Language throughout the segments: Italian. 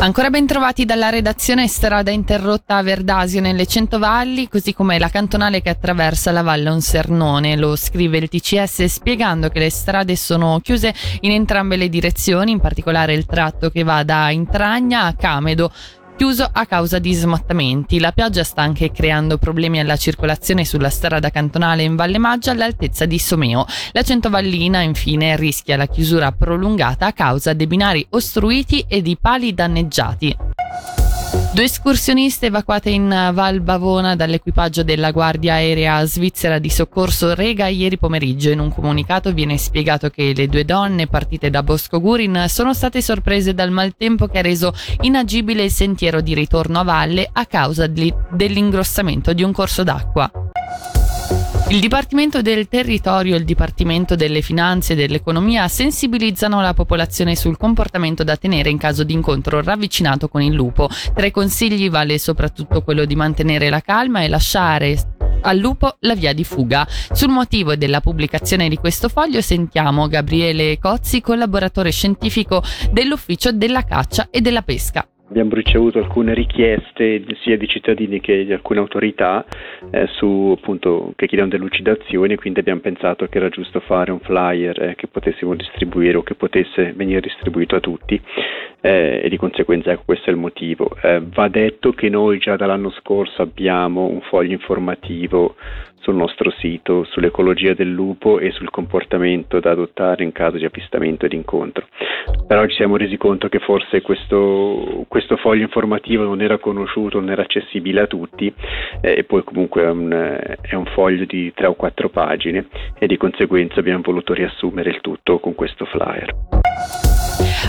Ancora ben trovati dalla redazione strada interrotta a Verdasio nelle Centovalli, così come la cantonale che attraversa la Valle Onsernone. Lo scrive il TCS spiegando che le strade sono chiuse in entrambe le direzioni, in particolare il tratto che va da Intragna a Camedo chiuso a causa di smattamenti. La pioggia sta anche creando problemi alla circolazione sulla strada cantonale in Valle Maggia all'altezza di Someo. La Centovallina infine rischia la chiusura prolungata a causa dei binari ostruiti e di pali danneggiati. Due escursioniste evacuate in Val Bavona dall'equipaggio della Guardia Aerea Svizzera di Soccorso Rega ieri pomeriggio. In un comunicato viene spiegato che le due donne partite da Bosco Gurin sono state sorprese dal maltempo che ha reso inagibile il sentiero di ritorno a valle a causa dell'ingrossamento di un corso d'acqua. Il Dipartimento del Territorio e il Dipartimento delle Finanze e dell'Economia sensibilizzano la popolazione sul comportamento da tenere in caso di incontro ravvicinato con il lupo. Tra i consigli vale soprattutto quello di mantenere la calma e lasciare al lupo la via di fuga. Sul motivo della pubblicazione di questo foglio sentiamo Gabriele Cozzi, collaboratore scientifico dell'Ufficio della Caccia e della Pesca. Abbiamo ricevuto alcune richieste sia di cittadini che di alcune autorità eh, su, appunto, che chiedono delucidazioni, quindi abbiamo pensato che era giusto fare un flyer eh, che potessimo distribuire o che potesse venire distribuito a tutti eh, e di conseguenza ecco, questo è il motivo. Eh, va detto che noi già dall'anno scorso abbiamo un foglio informativo sul nostro sito sull'ecologia del lupo e sul comportamento da adottare in caso di avvistamento ed incontro. Però ci siamo resi conto che forse questo, questo foglio informativo non era conosciuto, non era accessibile a tutti eh, e poi comunque è un, è un foglio di tre o quattro pagine e di conseguenza abbiamo voluto riassumere il tutto con questo flyer.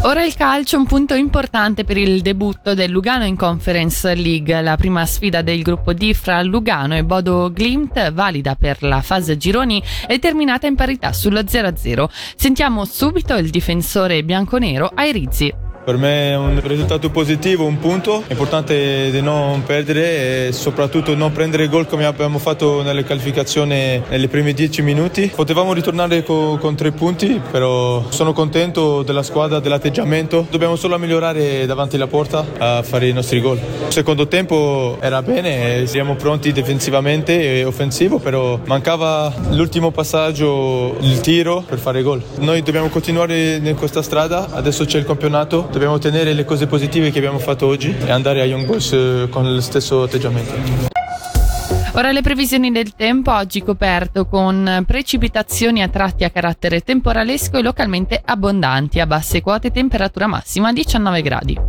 Ora il calcio, un punto importante per il debutto del Lugano in Conference League, la prima sfida del gruppo D fra Lugano e Bodo Glimt, valida per la fase gironi, è terminata in parità sullo 0-0. Sentiamo subito il difensore bianconero Airizzi. Per me è un risultato positivo, un punto. È importante di non perdere e soprattutto non prendere gol come abbiamo fatto nelle qualificazioni nei primi dieci minuti. Potevamo ritornare con, con tre punti, però sono contento della squadra, dell'atteggiamento. Dobbiamo solo migliorare davanti alla porta a fare i nostri gol. Il secondo tempo era bene, siamo pronti difensivamente e offensivo, però mancava l'ultimo passaggio, il tiro per fare gol. Noi dobbiamo continuare in questa strada, adesso c'è il campionato dobbiamo ottenere le cose positive che abbiamo fatto oggi e andare a Young Boys eh, con lo stesso atteggiamento. Ora le previsioni del tempo, oggi coperto con precipitazioni a tratti a carattere temporalesco e localmente abbondanti, a basse quote temperatura massima 19 gradi.